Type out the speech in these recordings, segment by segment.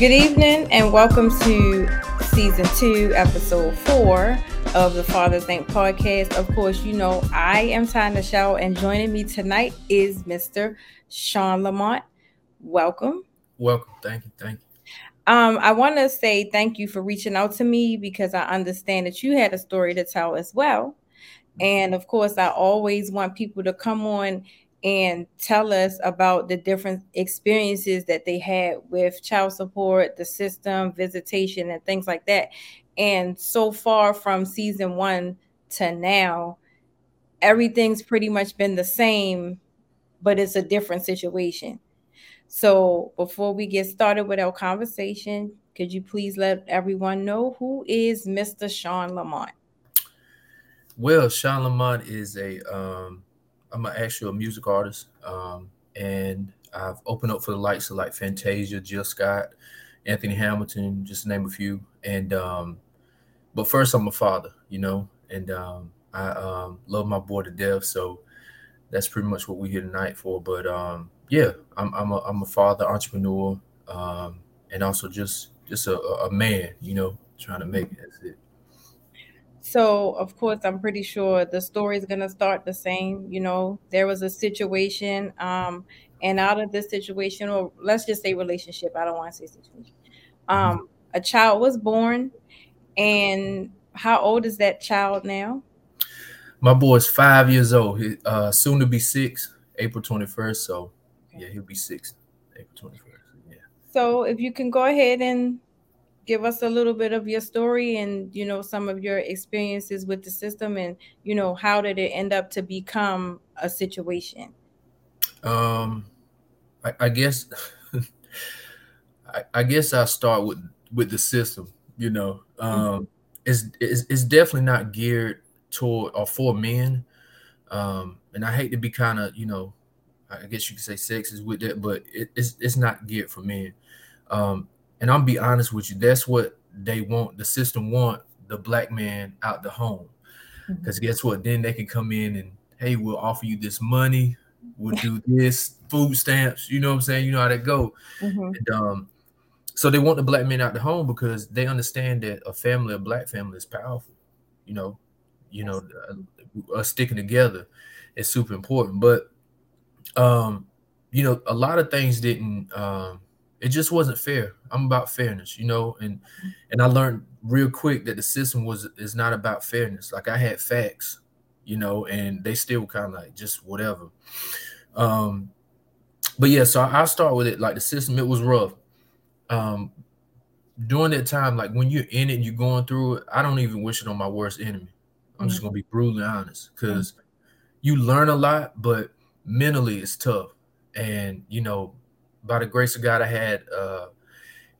Good evening and welcome to season two, episode four of the Father Think podcast. Of course, you know I am Tanya Shaw, and joining me tonight is Mr. Shaun Lamont. Welcome. Welcome. Thank you. Thank you. Um, I want to say thank you for reaching out to me because I understand that you had a story to tell as well. And of course, I always want people to come on and tell us about the different experiences that they had with child support, the system, visitation, and things like that. And so far from season one to now, everything's pretty much been the same, but it's a different situation. So before we get started with our conversation, could you please let everyone know who is Mr. Shaun Lamont? Well, Shaun Lamont is a um, I'm actually a music artist, um, and I've opened up for the likes of like Fantasia, Jill Scott, Anthony Hamilton, just to name a few. And um, but first, I'm a father, you know, and um, I um, love my boy to death. So that's pretty much what we're here tonight for. But um, yeah, I'm I'm a, I'm a father, entrepreneur, um, and also just just a, a man, you know, trying to make it. That's it. So, of course, I'm pretty sure the story is going to start the same. You know, there was a situation, um, and out of this situation, or let's just say relationship, I don't want to say situation, um, a child was born. And how old is that child now? My boy is five years old, he, uh, soon to be six, April 21st. So, yeah, he'll be six, April 21st. Yeah. So, if you can go ahead and give us a little bit of your story and you know some of your experiences with the system and you know how did it end up to become a situation? Um i, I guess I, I, guess i'll start with with the system you know. Um mm-hmm. it's, it's it's definitely not geared toward or for men. Um and i hate to be kind of you know i guess you could say sexist with that but it, it's it's not geared for men. Um and I'll be honest with you, that's what they want. The system want the black man out the home. Because mm-hmm. guess what? Then they can come in and hey, we'll offer you this money, we'll do this, food stamps, you know what I'm saying? You know how that go. Mm-hmm. And, um, so they want the black men out the home because they understand that a family, a black family is powerful. You know, you know, uh, us sticking together is super important. But um, you know, a lot of things didn't um it just wasn't fair. I'm about fairness, you know, and and I learned real quick that the system was is not about fairness. Like I had facts, you know, and they still kind of like just whatever. Um, but yeah, so I'll start with it. Like the system, it was rough. Um, during that time, like when you're in it, you're going through it. I don't even wish it on my worst enemy. I'm mm-hmm. just gonna be brutally honest, because mm-hmm. you learn a lot, but mentally it's tough. And you know, by the grace of God, I had uh,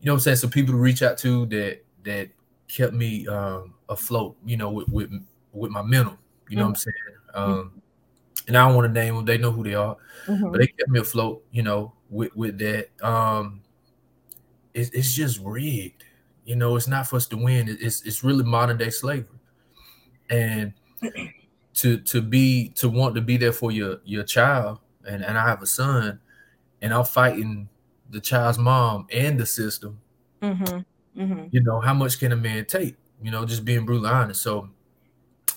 you know I'm saying, some people to reach out to that that kept me um afloat, you know, with with, with my mental, you know mm-hmm. what I'm saying? Um and I don't want to name them, they know who they are, mm-hmm. but they kept me afloat, you know, with with that. Um it, it's just rigged, you know, it's not for us to win, it's it's really modern day slavery. And to to be to want to be there for your your child and and I have a son and I'm fighting the child's mom and the system. Mm-hmm. Mm-hmm. You know, how much can a man take? You know, just being brutally honest. So,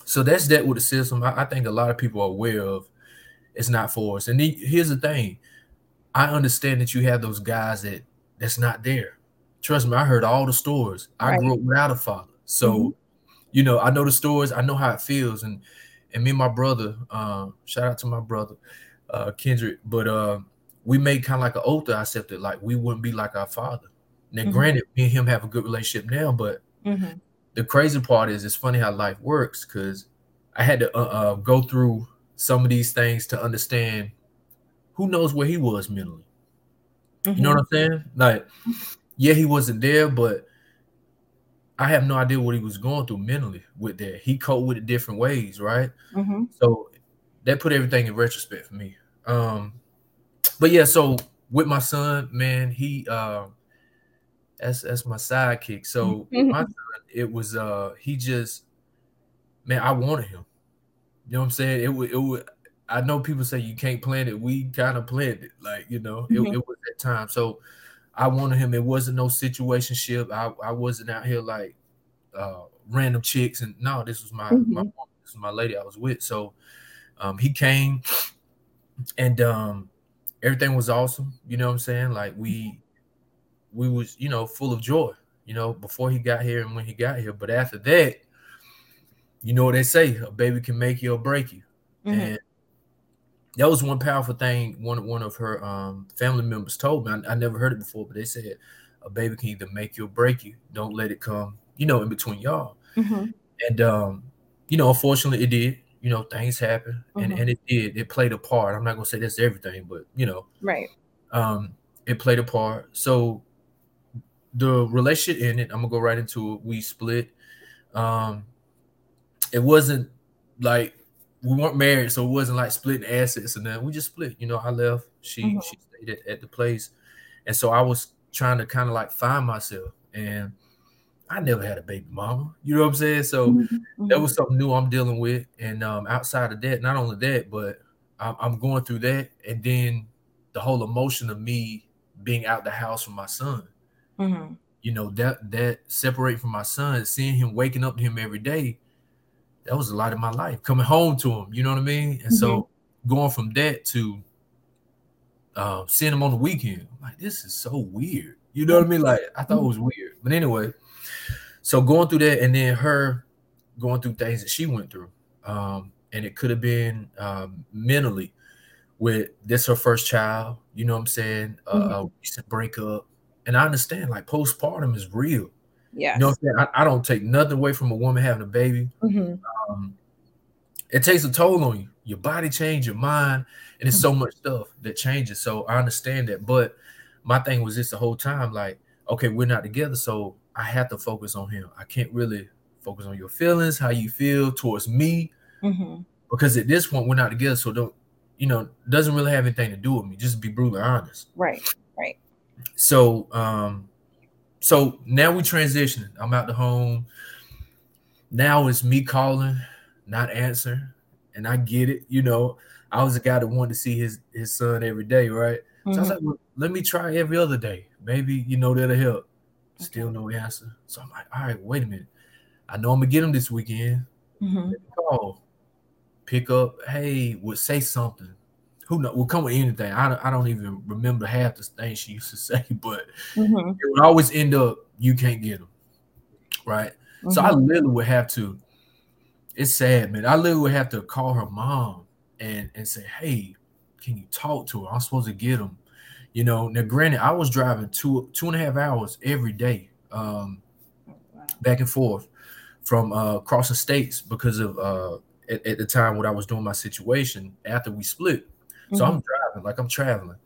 so that's that with the system. I, I think a lot of people are aware of. It's not for us. And the, here's the thing: I understand that you have those guys that that's not there. Trust me, I heard all the stories. I right. grew up without a father, so mm-hmm. you know I know the stories. I know how it feels, and and me and my brother. Uh, shout out to my brother, uh, Kendrick. But uh, we made kind of like an oath to ourselves that like we wouldn't be like our father. Now, mm-hmm. granted, me and him have a good relationship now, but mm-hmm. the crazy part is it's funny how life works because I had to uh, uh, go through some of these things to understand who knows where he was mentally. Mm-hmm. You know what mm-hmm. I'm saying? Like, yeah, he wasn't there, but I have no idea what he was going through mentally with that. He coped with it different ways, right? Mm-hmm. So that put everything in retrospect for me. Um, but yeah, so with my son, man, he uh that's that's my sidekick. So mm-hmm. my son, it was uh he just man, I wanted him. You know what I'm saying? It would it would I know people say you can't plan it. We kind of planned it, like you know, mm-hmm. it, it, was that time. So I wanted him. It wasn't no situationship. I, I wasn't out here like uh, random chicks. And no, this was my, mm-hmm. my this was my lady I was with. So um, he came and um, everything was awesome. You know what I'm saying? Like we we was, you know, full of joy, you know, before he got here and when he got here. But after that, you know what they say, a baby can make you or break you. Mm-hmm. And that was one powerful thing one one of her um, family members told me. I, I, never heard it before, but they said a baby can either make you or break you. Don't let it come, you know, in between y'all. Mm-hmm. And um, you know, unfortunately, it did. You know, things happen, mm-hmm. and and it did. It played a part. I'm not gonna say that's everything, but you know, right. Um, it played a part. So the relationship ended. I'm gonna go right into it. We split. Um, it wasn't like we weren't married, so it wasn't like splitting assets and then we just split. You know, I left. She mm-hmm. she stayed at, at, the place, and so I was trying to kind of like find myself. And I never had a baby mama. You know what I'm saying? So mm-hmm. that was mm-hmm. something new I'm dealing with. And um, outside of that, not only that, but I'm, I'm going through that, and then the whole emotion of me being out the house from my son. Mm-hmm. You know that that separate from my son, seeing him waking up to him every day that was a lot of my life coming home to him. You know what I mean? And mm-hmm. so going from that to uh, seeing him on the weekend, I'm like this is so weird. You know what I mean? Like I thought it was weird, but anyway. So going through that, and then her going through things that she went through, um, and it could have been um, mentally with this her first child. You know what I'm saying? Mm-hmm. Uh, a recent breakup, and I understand like postpartum is real. Yeah. You know I, I, don't take nothing away from a woman having a baby. Mm-hmm. Um, it takes a toll on you. Your body change, your mind, and it's mm-hmm. so much stuff that changes. So I understand that. But my thing was this the whole time, like, okay, we're not together, so I have to focus on him. I can't really focus on your feelings, how you feel towards me, mm-hmm. because at this point we're not together. So don't, you know, doesn't really have anything to do with me. Just be brutally honest. Right. Right. So, um, so now we transitioning. I'm out the home. Now it's me calling, not answering, and I get it. You know, I was a guy that wanted to see his his son every day, right? Mm-hmm. So I was mm-hmm. like, well, let me try every other day. Maybe you know that'll help. Still no answer. So I'm like, all right, wait a minute. I know I'm gonna get him this weekend. Mm-hmm. Call, pick up. Hey, would say something who know will come with anything. I don't, I don't even remember half the things she used to say, but mm-hmm. it would always end up you can't get them, right? Mm-hmm. So I mm-hmm. literally would have to. It's sad, man. I literally would have to call her mom and and say, "Hey, can you talk to her? I'm supposed to get them." You know. Now, granted, I was driving two two and a half hours every day, um, back and forth from uh, crossing states because of uh, at, at the time what I was doing my situation after we split so mm-hmm. I'm driving, like I'm traveling.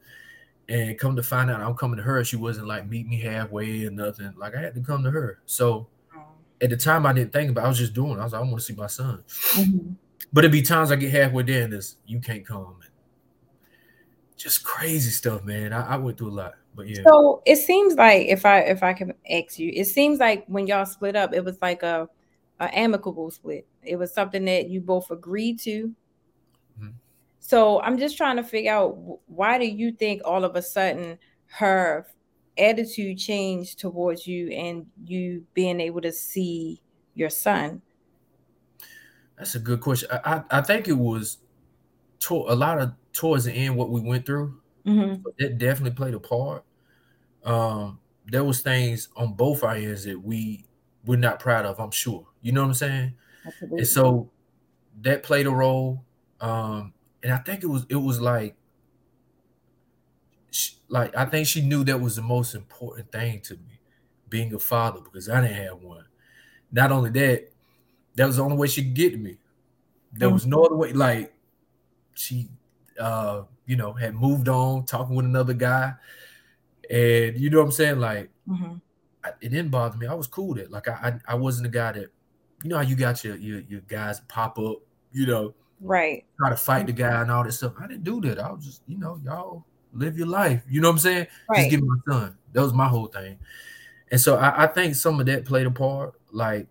And come to find out I'm coming to her, she wasn't like meet me halfway or nothing. Like I had to come to her. So oh. at the time I didn't think about it. I was just doing it. I was like, I want to see my son. Mm-hmm. But it'd be times I get halfway there and this you can't come. Just crazy stuff, man. I, I went through a lot. But yeah. So it seems like if I if I can ask you, it seems like when y'all split up, it was like a, a amicable split. It was something that you both agreed to mm-hmm. so I'm just trying to figure out why do you think all of a sudden her attitude changed towards you and you being able to see your son? That's a good question. I, I, I think it was to, a lot of towards the end what we went through. Mm-hmm. That definitely played a part. Um, there was things on both our ends that we we're not proud of. I'm sure. You know what I'm saying? Absolutely. And so that played a role. Um, and I think it was it was like she, like I think she knew that was the most important thing to me, being a father because I didn't have one. Not only that, that was the only way she could get to me. There was no other way. Like she, uh, you know, had moved on, talking with another guy, and you know what I'm saying. Like mm-hmm. I, it didn't bother me. I was cool with it. Like I, I, I wasn't a guy that, you know, how you got your your, your guys pop up, you know right try to fight the guy and all this stuff. I didn't do that. I was just, you know, y'all live your life. You know what I'm saying? Right. Just give me my son. That was my whole thing. And so I, I think some of that played a part. Like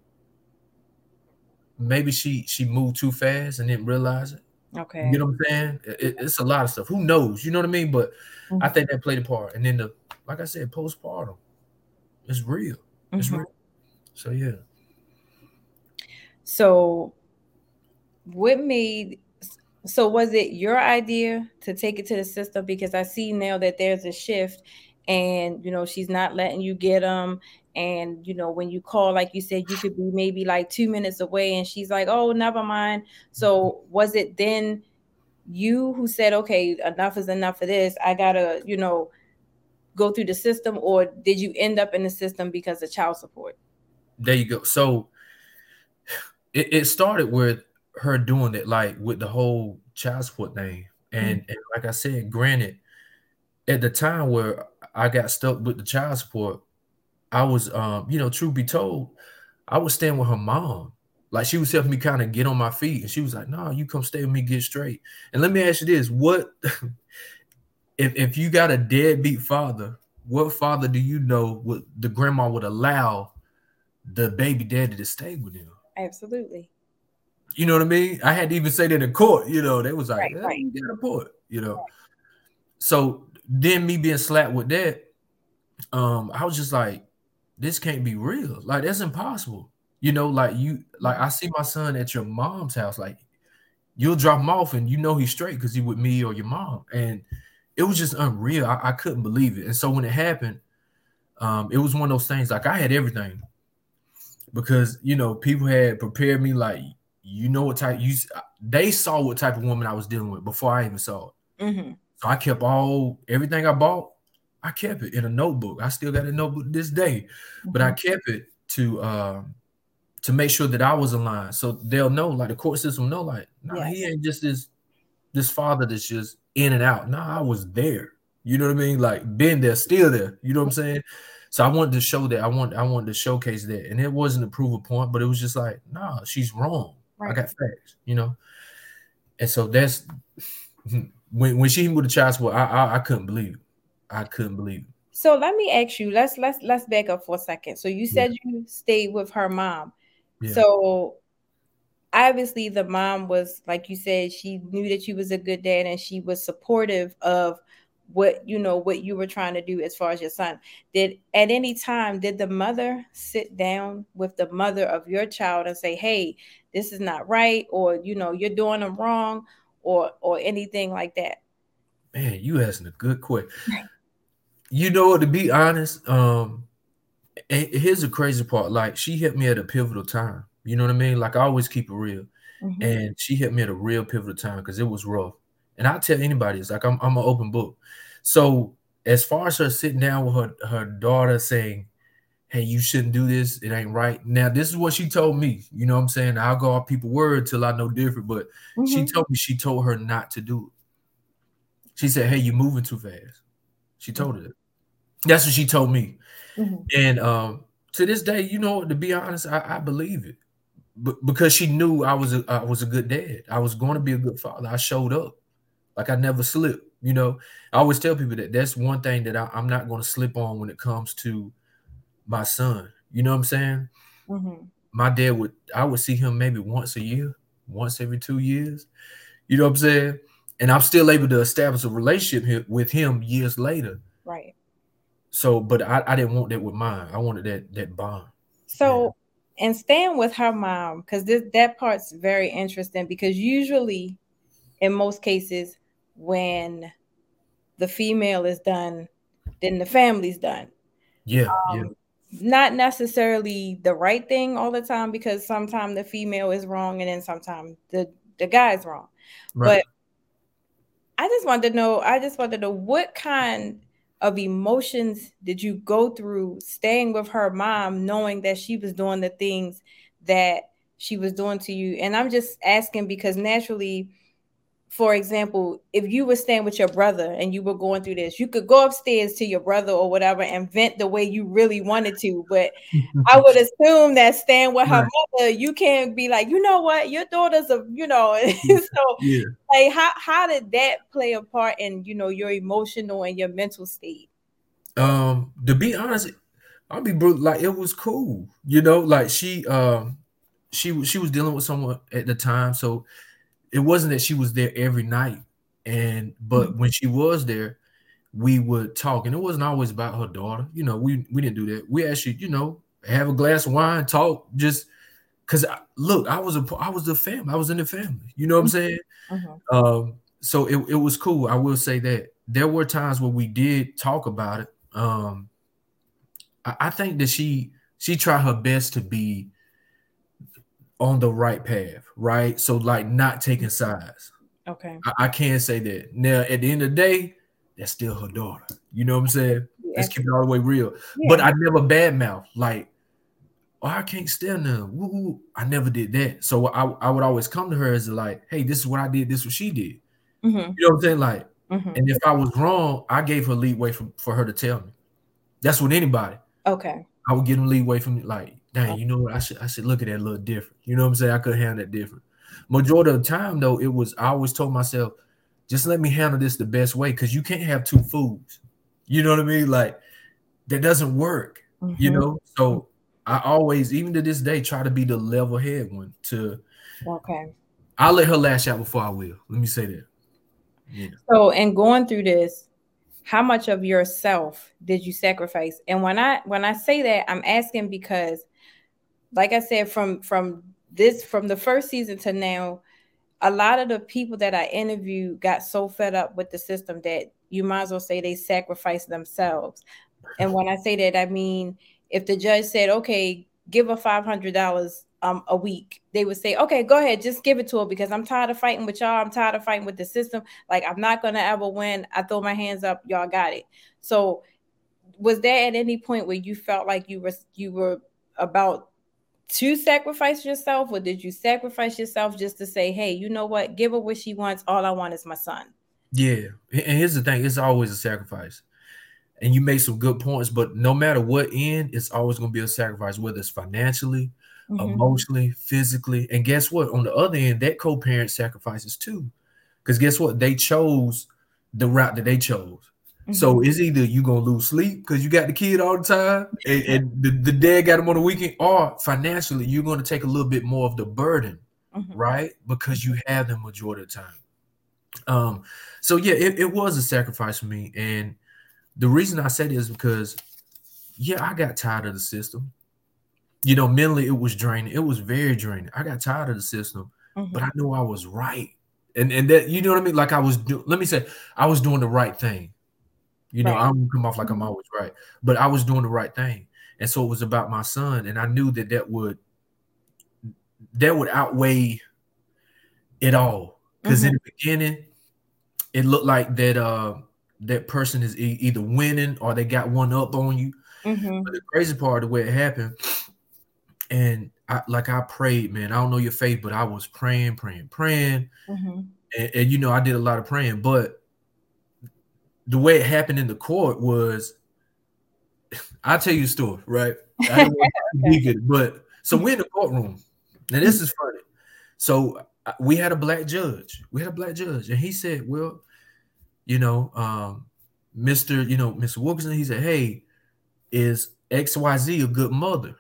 maybe she she moved too fast and didn't realize it. Okay. You know what I'm saying? It, it's a lot of stuff. Who knows? You know what I mean? But mm-hmm. I think that played a part. And then the like I said, postpartum. It's real. It's mm-hmm. real. So yeah. So what made so was it your idea to take it to the system because I see now that there's a shift and you know she's not letting you get them and you know when you call like you said you could be maybe like 2 minutes away and she's like oh never mind. So was it then you who said okay enough is enough of this. I got to you know go through the system or did you end up in the system because of child support? There you go. So it, it started with her doing it like with the whole child support thing. And, mm-hmm. and like i said granted at the time where i got stuck with the child support i was um you know truth be told i was staying with her mom like she was helping me kind of get on my feet and she was like no nah, you come stay with me get straight and let me ask you this what if if you got a deadbeat father, what father do you know would the grandma would allow the baby daddy to stay with him? Absolutely. You know what I mean? I had to even say that in court. You know, they was like, right, right. get a report. You know, right. so then me being slapped with that, um, I was just like, this can't be real. Like that's impossible. You know, like you, like I see my son at your mom's house. Like you'll drop him off and you know he's straight because he with me or your mom, and it was just unreal. I, I, couldn't believe it. And so when it happened, um, it was one of those things like I had everything because you know people had prepared me like you know what type you they saw what type of woman I was dealing with before I even saw it. Mm-hmm. So I kept all everything I bought. I kept it in a notebook. I still got a notebook this day, but I mm-hmm. kept it to um, to make sure that I was aligned. So they'll know, like the court system know, like, nah, he ain't just this this father that's just in and out. No, I was there. You know what I mean? Like been there, still there. You know what I'm saying? So I wanted to show that. I want I wanted to showcase that. And it wasn't a prove a point, but it was just like, nah, she's wrong. Right. I got facts, you know. And so that's when when she with the child support, I, I I couldn't believe it. I couldn't believe it. So let me ask you, let's let's let's back up for a second. So you said yeah. you stayed with her mom. Yeah. So obviously the mom was like you said she knew that you was a good dad and she was supportive of what you know what you were trying to do as far as your son did at any time did the mother sit down with the mother of your child and say hey this is not right or you know you're doing them wrong or or anything like that man you asking a good question you know to be honest um here's the crazy part like she hit me at a pivotal time you know what I mean? Like I always keep it real. Mm-hmm. And she hit me at a real pivotal time because it was rough. And I tell anybody, it's like I'm I'm an open book. So as far as her sitting down with her her daughter saying, Hey, you shouldn't do this, it ain't right. Now, this is what she told me. You know what I'm saying? I'll go off people word till I know different, but mm-hmm. she told me she told her not to do it. She said, Hey, you're moving too fast. She told her that. That's what she told me. Mm-hmm. And um, to this day, you know, to be honest, I, I believe it because she knew I was a I was a good dad. I was going to be a good father. I showed up, like I never slipped. You know, I always tell people that that's one thing that I, am not going to slip on when it comes to my son. You know what I'm saying? Mm-hmm. My dad would I would see him maybe once a year, once every two years. You know what I'm saying? And I'm still able to establish a relationship with him years later. Right. So, but I, I didn't want that with mine. I wanted that that bond. So and staying with her mom because this that part's very interesting because usually in most cases when the female is done then the family's done yeah um, yeah not necessarily the right thing all the time because sometimes the female is wrong and then sometimes the the guy's wrong right. but i just wanted to know i just wanted to know what kind of emotions did you go through staying with her mom, knowing that she was doing the things that she was doing to you? And I'm just asking because naturally, for example, if you were staying with your brother and you were going through this, you could go upstairs to your brother or whatever and vent the way you really wanted to. But I would assume that staying with her right. mother, you can't be like, you know what, your daughter's a, you know. so, yeah. like, how how did that play a part in you know your emotional and your mental state? Um, to be honest, I'll be brutal. Like it was cool, you know. Like she, um, she she was dealing with someone at the time, so it wasn't that she was there every night and but mm-hmm. when she was there we would talk, and it wasn't always about her daughter. You know, we we didn't do that. We actually, you know, have a glass of wine, talk, just because look, I was a I was the family, I was in the family. You know what I'm saying? Mm-hmm. Um, so it, it was cool. I will say that there were times where we did talk about it. Um, I, I think that she she tried her best to be on the right path, right? So like not taking sides. Okay. I, I, can't say that. Now at the end of the day, that's still her daughter. You know what I'm saying? Yeah. Let's keep it all the way real. Yeah. But I never badmouth like, oh, I can't stand them. Woo, I never did that. So I, I would always come to her as like, hey, this is what I did, this is what she did. Mm-hmm. You know what I'm saying? Like, mm-hmm. and if I was wrong, I gave her leeway for, for her to tell me. That's with anybody. Okay. I would give them leeway from like, dang, you know what? I should I should look at that a little different. You know what I'm saying? I could handle that different. Majority of the time, though, it was I always told myself, just let me handle this the best way because you can't have two fools. You know what I mean? Like that doesn't work. Mm-hmm. You know, so I always, even to this day, try to be the level head one. To okay, I'll let her lash out before I will. Let me say that. Yeah. So, and going through this, how much of yourself did you sacrifice? And when I when I say that, I'm asking because, like I said, from from this from the first season to now, a lot of the people that I interviewed got so fed up with the system that you might as well say they sacrificed themselves. And when I say that, I mean if the judge said, "Okay, give her five hundred dollars um, a week," they would say, "Okay, go ahead, just give it to her because I'm tired of fighting with y'all. I'm tired of fighting with the system. Like I'm not gonna ever win. I throw my hands up. Y'all got it." So, was there at any point where you felt like you were you were about to sacrifice yourself, or did you sacrifice yourself just to say, "Hey, you know what? Give her what she wants. All I want is my son." Yeah, and here's the thing: it's always a sacrifice. And you make some good points, but no matter what end, it's always going to be a sacrifice, whether it's financially, mm-hmm. emotionally, physically. And guess what? On the other end, that co-parent sacrifices too, because guess what? They chose the route that they chose. Mm-hmm. So it's either you gonna lose sleep because you got the kid all the time, and, and the, the, dad got him on the weekend, or financially you're gonna take a little bit more of the burden, mm-hmm. right? Because you have the majority of the time. Um, so yeah, it, it was a sacrifice for me, and the reason I said is because yeah, I got tired of the system. You know, mentally it was draining. It was very draining. I got tired of the system, mm-hmm. but I knew I was right. And and that you know what I mean? Like I was do, let me say I was doing the right thing. You know, right. I'm come off like I'm always right, but I was doing the right thing, and so it was about my son, and I knew that that would that would outweigh it all. Because mm-hmm. in the beginning, it looked like that uh that person is e- either winning or they got one up on you. Mm-hmm. But the crazy part of the way it happened, and I like I prayed, man. I don't know your faith, but I was praying, praying, praying, mm-hmm. and, and you know I did a lot of praying, but the way it happened in the court was I'll tell you a story, right? I good, but so we're in the courtroom. Now this is funny. So uh, we had a black judge. We had a black judge, and he said, "Well, you know, um, Mr. You know, Mr. Wilkerson." He said, "Hey, is X Y Z a good mother?"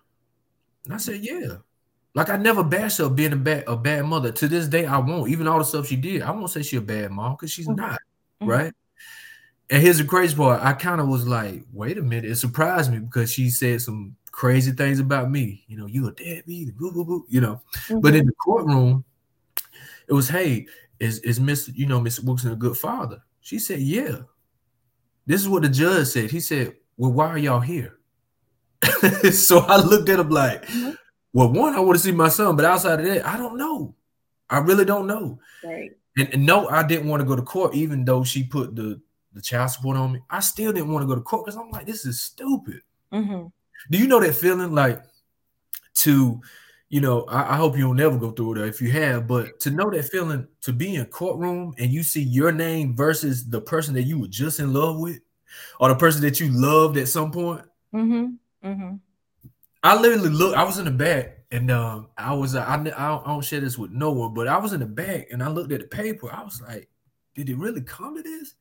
And I said, "Yeah." Like I never bash her being a bad a bad mother. To this day, I won't. Even all the stuff she did, I won't say she a bad mom because she's mm-hmm. not, mm-hmm. And here's the crazy part. I kind of was like, wait a minute. It surprised me because she said some crazy things about me. You know, you a deadbeat, boo, boo, boo, you know. Mm-hmm. But in the courtroom, it was, hey, is is Mr. You know, Miss Wilson a good father? She said, yeah. This is what the judge said. He said, well, why are y'all here? so I looked at him like, mm-hmm. well, one, I want to see my son, but outside of that, I don't know. I really don't know. Right. And, and no, I didn't want to go to court, even though she put the the child support on me, I still didn't want to go to court because I'm like, this is stupid. Mm-hmm. Do you know that feeling like to, you know, I, I, hope you'll never go through it if you have, but to know that feeling to be in courtroom and you see your name versus the person that you were just in love with or the person that you loved at some point. Mm-hmm. Mm-hmm. I literally look, I was in the back and um, I was, uh, I, I don't share this with no one, but I was in the back and I looked at the paper. I was like, did it really come to this?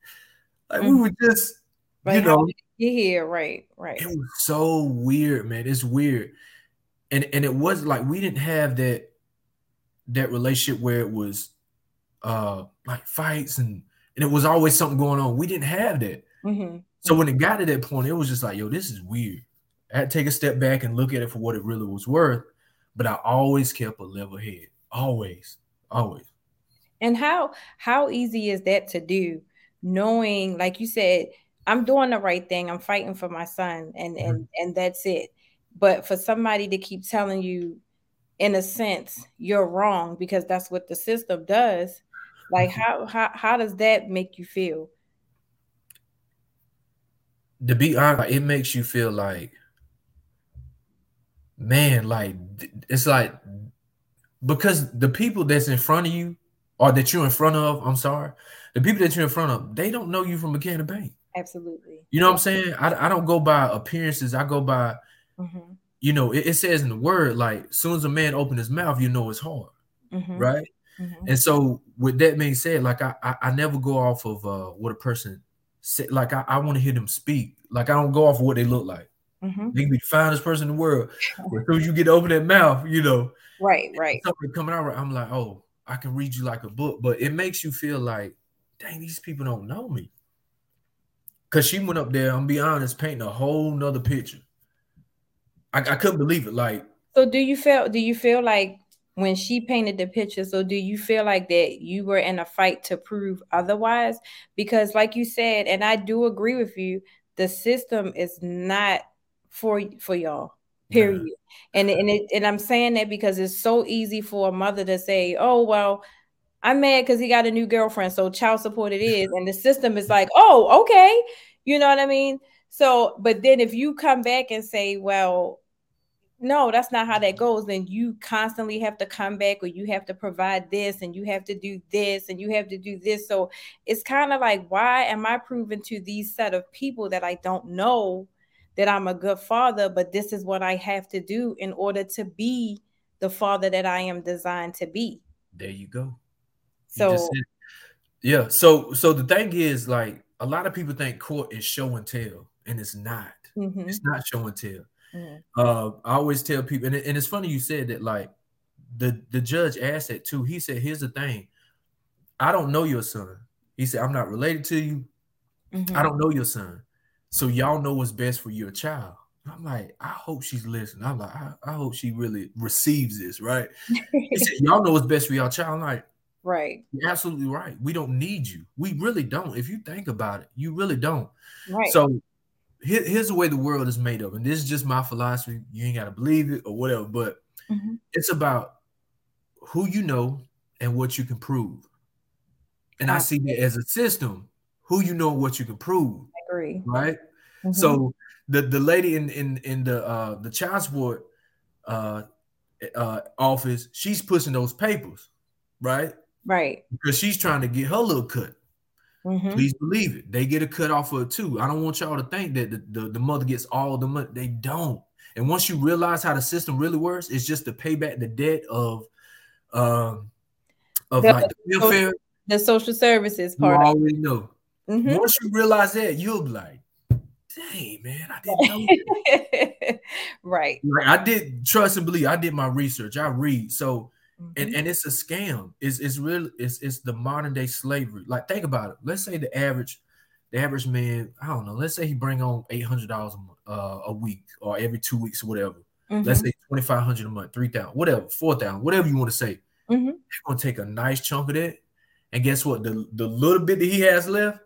Like mm-hmm. we were just, but you know, you hear right, right. It was so weird, man. It's weird, and and it was like we didn't have that that relationship where it was uh like fights and and it was always something going on. We didn't have that. Mm-hmm. So when it got to that point, it was just like, yo, this is weird. I had to take a step back and look at it for what it really was worth. But I always kept a level head. Always. Always. And how how easy is that to do? Knowing, like you said, I'm doing the right thing. I'm fighting for my son, and mm-hmm. and and that's it. But for somebody to keep telling you, in a sense, you're wrong because that's what the system does. Like mm-hmm. how how how does that make you feel? To be honest, it makes you feel like man, like it's like because the people that's in front of you or that you're in front of, I'm sorry, the people that you're in front of, they don't know you from a can of paint. Absolutely. You know what I'm saying? I, I don't go by appearances. I go by, mm-hmm. you know, it, it, says in the word, like, as soon as a man open his mouth, you know it's hard. Mm-hmm. Right. Mm-hmm. And so with that being said, like I, I, I never go off of uh what a person said. Like I, I want to hear them speak. Like I don't go off of what they look like. Mm-hmm. They can be the finest person in the world. But as soon as you get open that mouth, you know, right, right, something coming out. I'm like, oh, I can read you like a book, but it makes you feel like, dang, these people don't know me. Cause she went up there, I'm be honest, painting a whole nother picture. I, I couldn't believe it. Like, so do you feel? Do you feel like when she painted the picture? So do you feel like that you were in a fight to prove otherwise? Because, like you said, and I do agree with you, the system is not for for y'all period yeah. and and it, and i'm saying that because it's so easy for a mother to say oh well i'm mad because he got a new girlfriend so child support it is and the system is like oh okay you know what i mean so but then if you come back and say well no that's not how that goes then you constantly have to come back or you have to provide this and you have to do this and you have to do this so it's kind of like why am i proving to these set of people that i don't know that I'm a good father, but this is what I have to do in order to be the father that I am designed to be. There you go. So yeah, so so the thing is like a lot of people think court is show and tell, and it's not. Mm-hmm. It's not show and tell. Mm-hmm. Uh, I always tell people, and, it, and it's funny you said that. Like the the judge asked that too. He said, "Here's the thing, I don't know your son." He said, "I'm not related to you. Mm-hmm. I don't know your son. So y'all know what's best for your child. I'm like, I hope she's listening. I'm like, I, I hope she really receives this, right? said, y'all know what's best for your child. I'm like, right. You're absolutely right. We don't need you. We really don't. If you think about it, you really don't. Right. So here, here's the way the world is made up. And this is just my philosophy. You ain't got to believe it or whatever, but mm-hmm. it's about who you know and what you can prove. And I see that as a system, who you know what you can prove agree. Right. Mm-hmm. So the the lady in in in the uh the child support uh uh office, she's pushing those papers, right? Right. Because she's trying to get her little cut. Mm-hmm. Please believe it. They get a cut off of it too. I don't want y'all to think that the, the, the mother gets all the money. They don't. And once you realize how the system really works, it's just to pay back the debt of um of the, like the welfare. The social services part. You already know. Mm-hmm. Once you realize that, you'll be like, dang, man, I didn't know. right. Like I did trust and believe. I did my research. I read. So mm-hmm. and, and it's a scam. It's it's really it's it's the modern day slavery. Like think about it. Let's say the average the average man, I don't know, let's say he bring on eight hundred dollars a, uh, a week or every two weeks or whatever. Mm-hmm. Let's say twenty five hundred a month, three thousand, whatever, four thousand, whatever you want to say. Mm-hmm. They're gonna take a nice chunk of that, and guess what? The the little bit that he has left,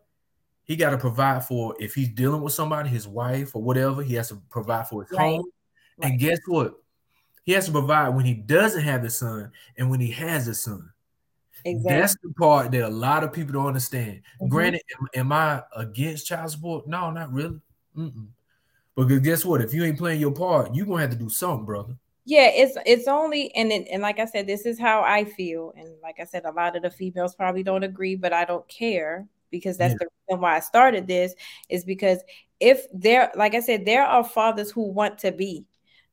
he got to provide for if he's dealing with somebody, his wife or whatever, he has to provide for his right. home. Right. And guess what? He has to provide when he doesn't have his son and when he has his son. Exactly. That's the part that a lot of people don't understand. Mm-hmm. Granted, am, am, I against child support? No, not really. Mm-mm. Because guess what? If you ain't playing your part, you're gonna have to do something, brother. Yeah, it's it's only and it, and like I said, this is how I feel, and like I said, a lot of the females probably don't agree, but I don't care because that's yeah. the reason why I started this is because if there, like I said, there are fathers who want to be,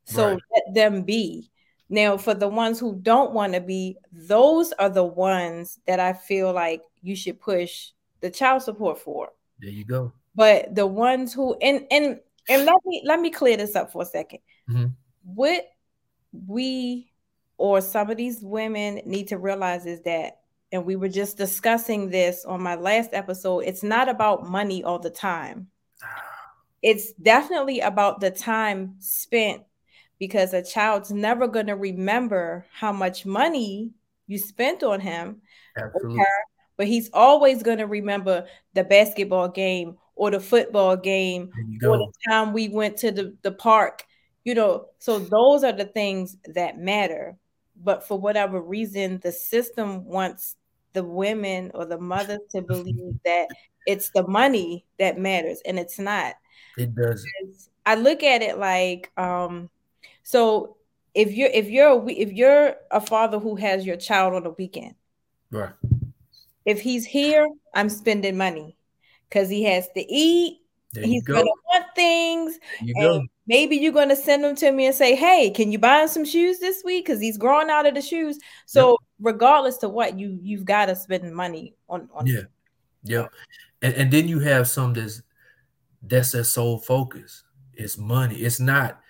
so right. let them be. Now, for the ones who don't want to be, those are the ones that I feel like you should push the child support for. There you go. But the ones who and and and let me let me clear this up for a 2nd mm-hmm. What we or some of these women need to realize is that and we were just discussing this on my last episode, it's not about money all the time. It's definitely about the time spent because a child's never going to remember how much money you spent on him. Absolutely. But he's always going to remember the basketball game or the football game or the time we went to the, the park. You know, so those are the things that matter. But for whatever reason, the system wants the women or the mothers to believe that it's the money that matters, and it's not. It does. I look at it like, um, so if you're if you're a, if you're a father who has your child on the weekend, right? If he's here, I'm spending money because he has to eat. There he's go. gonna want things. You and go. maybe you're gonna send them to me and say, "Hey, can you buy him some shoes this week?" Because he's growing out of the shoes. So regardless to what, you you've got to spend money on on. Yeah, yeah, and and then you have some that's that's their sole focus. It's money. It's not.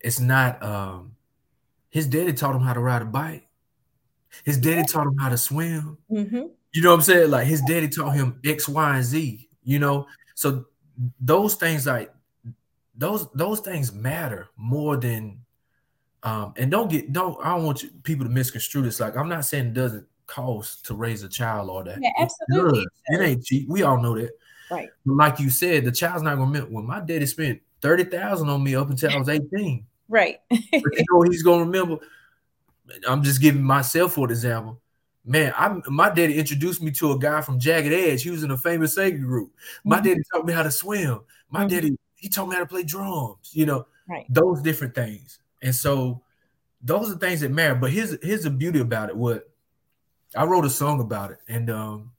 It's not. Um, his daddy taught him how to ride a bike. His daddy taught him how to swim. hmm You know what I'm saying? Like his daddy taught him X, Y, and Z. You know, so those things like those those things matter more than. Um, and don't get don't I don't want you, people to misconstrue this. Like I'm not saying it doesn't cost to raise a child or that. Yeah, It absolutely. does. It ain't cheap. We all know that. Right. But like you said, the child's not gonna remember. When my daddy spent thirty thousand on me up until I was eighteen, Right. you know he's gonna remember. I'm just giving myself for example. Man, I'm my daddy introduced me to a guy from Jagged Edge. He was in a famous singing group. My Mhm. daddy taught me how to swim. My Mhm. daddy he taught me how to play drums. You know, Right. those different things. And so those are things that matter. But here's here's the beauty about it. What I wrote a song about it, and um,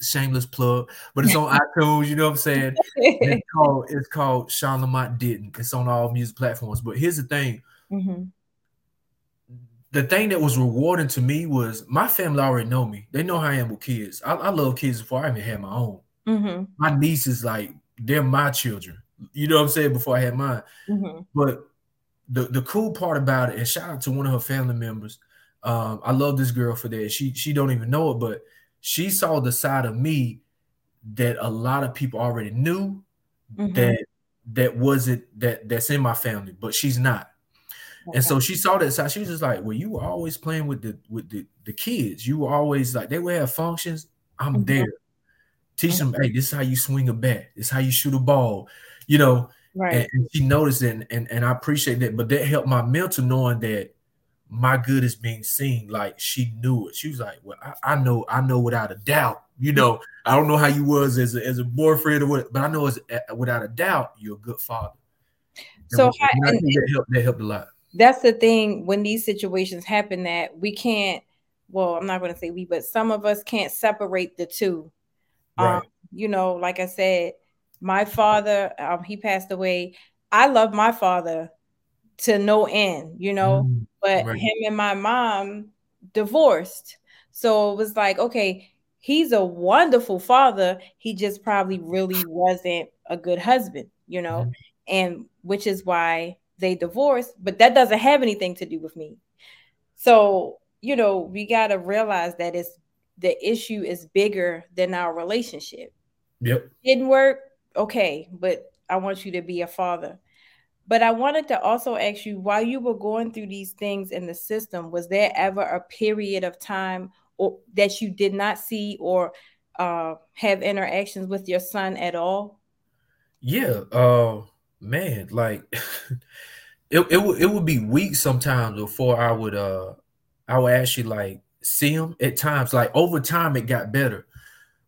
shameless plug, but it's on iTunes. You know what I'm saying? And it's called it's called Shaun Lamont didn't. It's on all music platforms. But here's the thing: hmm the thing that was rewarding to me was my family already know me. They know how I am with kids. I, I love kids before I even had my own. hmm My nieces, like they're my children. You know what I'm saying? Before I had mine. hmm But the the cool part about it, and shout out to one of her family members. Um, I love this girl for that. She she don't even know it, but she saw the side of me that a lot of people already knew Mhm. that that wasn't that that's in my family, but she's not. And so she saw that side. She was just like, "Well, you were always playing with the with the, the kids. You were always like they would have functions. I'm Mhm. there. Teach them, hey, this is how you swing a bat. This is how you shoot a ball. You know, right. and, and she noticed it, and, and and I appreciate that. But that helped my mental knowing that my good is being seen. Like she knew it. She was like, "Well, I, I know, I know without a doubt. You know, I don't know how you was as a, as a boyfriend or what, but I know as uh, without a doubt you're a good father." So when- how- and I think that helped. That helped a lot. that's the thing when these situations happen that we can't well i'm not going to say we but some of us can't separate the two Right. um you know like i said my father um, he passed away i love my father to no end you know Mm, but right. him and my mom divorced. So it was like okay he's a wonderful father. He just probably really wasn't a good husband you know? Mhm. and which is why they divorced but that doesn't have anything to do with me. So you know we got to realize that it's the issue is bigger than our relationship. Yep. didn't work? Okay but i want you to be a father but i wanted to also ask you while you were going through these things in the system was there ever a period of time or that you did not see or uh, have interactions with your son at all Yeah. Uh, man, like it it would it would be weeks sometimes before I would uh I would actually like see him at times. Like over time, it got better,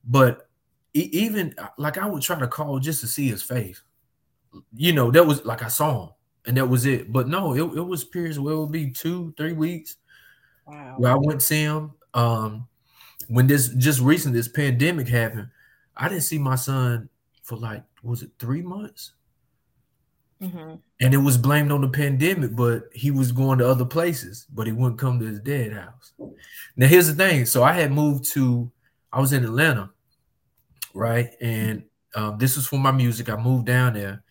but even like I would try to call just to see his face. You know, that was like I saw him, and that was it. But no, it, it was periods where it would be two, three weeks wow where I wouldn't see him. Um, when this just recent this pandemic happened, I didn't see my son for like was it three months, hmm and it was blamed on the pandemic. But he was going to other places, but he wouldn't come to his dad house. Now here's the thing: so I had moved to, I was in Atlanta, right, and um, this was for my music. I moved down there,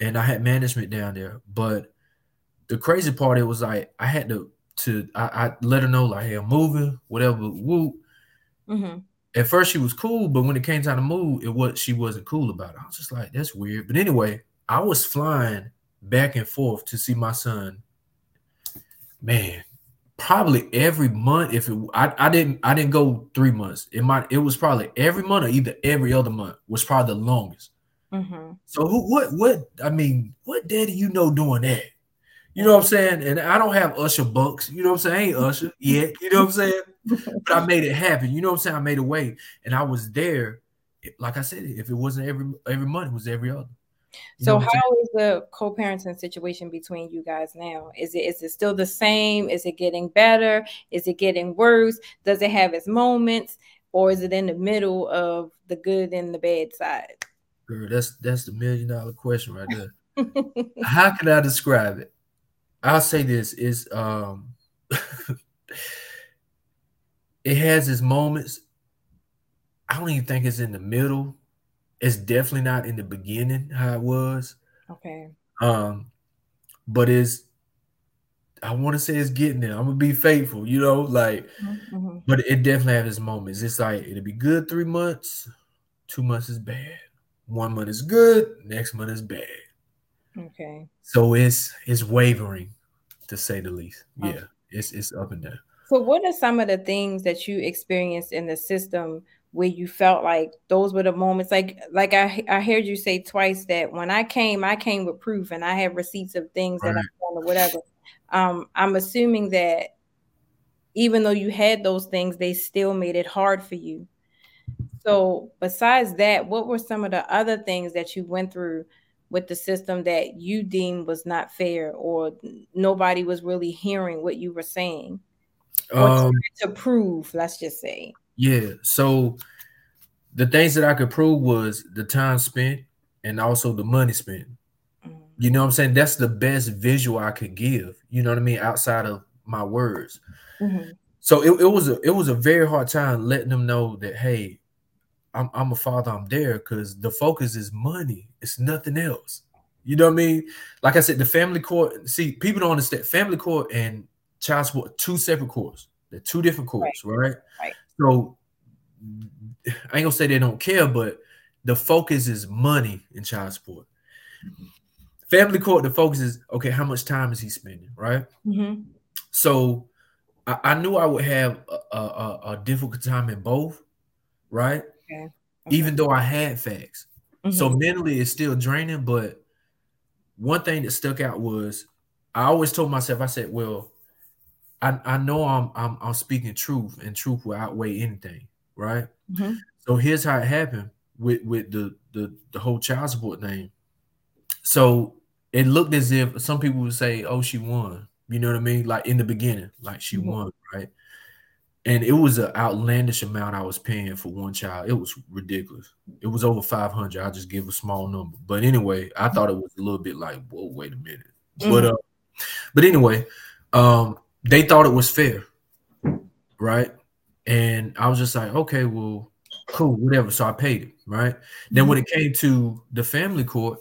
and I had management down there. But the crazy part, it was like I had to to I, I let her know like, hey, I'm moving, whatever. Woo. Mm-hmm. At first, she was cool, but when it came time to move, it was she wasn't cool about it. I was just like, that's weird. But anyway, I was flying back and forth to see my son. Man, probably every month. If it, I, I didn't, I didn't go three months. It might, it was probably every month or either every other month was probably the longest. Mm-hmm. So who, what, what? I mean, what daddy you know doing that? You know what I'm saying? And I don't have Usher bucks. You know what I'm saying? I ain't Usher yet. You know what I'm saying? but I made it happen. You know what I'm saying? I made a way, and I was there. Like I said, if it wasn't every every month, it was every other. You so how is the co-parenting situation between you guys now? Is it is it still the same? Is it getting better? Is it getting worse? Does it have its moments, or is it in the middle of the good and the bad side? Girl, that's that's the million dollar question right there. how can I describe it? I'll say this is um it has its moments. I don't even think it's in the middle. It's definitely not in the beginning how it was. Okay. Um, but it's I want to say it's getting there. I'm gonna be faithful, you know, like mm-hmm. but it definitely has its moments. It's like it'll be good three months, two months is bad, one month is good, next month is bad. Okay. So it's it's wavering to say the least. Yeah, it's it's up and down. So, what are some of the things that you experienced in the system where you felt like those were the moments? Like, like I I heard you say twice that when I came, I came with proof, and I have receipts of things right. that I've done or whatever. Um, I'm assuming that even though you had those things, they still made it hard for you. So, besides that, what were some of the other things that you went through with the system that you deemed was not fair or nobody was really hearing what you were saying? um, to prove, let's just say. Yeah. So the things that I could prove was the time spent and also the money spent. Mm-hmm. You know what I'm saying? That's the best visual I could give. You know what I mean? Outside of my words. Mm-hmm. So it, it was a it was a very hard time letting them know that hey, I'm I'm a father, I'm there because the focus is money. It's nothing else. You know what I mean? Like I said, the family court. See, people don't understand family court and child support, two separate courts. They're two different courts, right. right? Right. So I ain't gonna say they don't care, but the focus is money in child support. Family court, the focus is okay. How much time is he spending, right? Mm-hmm. So I, I, knew I would have a, a, a, difficult time in both, right? Okay. Okay. Even though I had facts, mm-hmm. so mentally it's still draining. But one thing that stuck out was I always told myself, I said, well, I, I know I'm, I'm I'm speaking truth, and truth will outweigh anything, right? Mm-hmm. So here's how it happened with with the, the the whole child support thing. So it looked as if some people would say, "Oh, she won." You know what I mean? Like in the beginning, like she mm-hmm. won, right? And it was an outlandish amount I was paying for one child. It was ridiculous. It was over five hundred. I just give a small number, but anyway, I thought it was a little bit like, "Whoa, wait a minute." Mm-hmm. But uh, but anyway, um, they thought it was fair, right? And I was just like, okay, well, cool, whatever. So I paid it, right? Mm-hmm. Then when it came to the family court,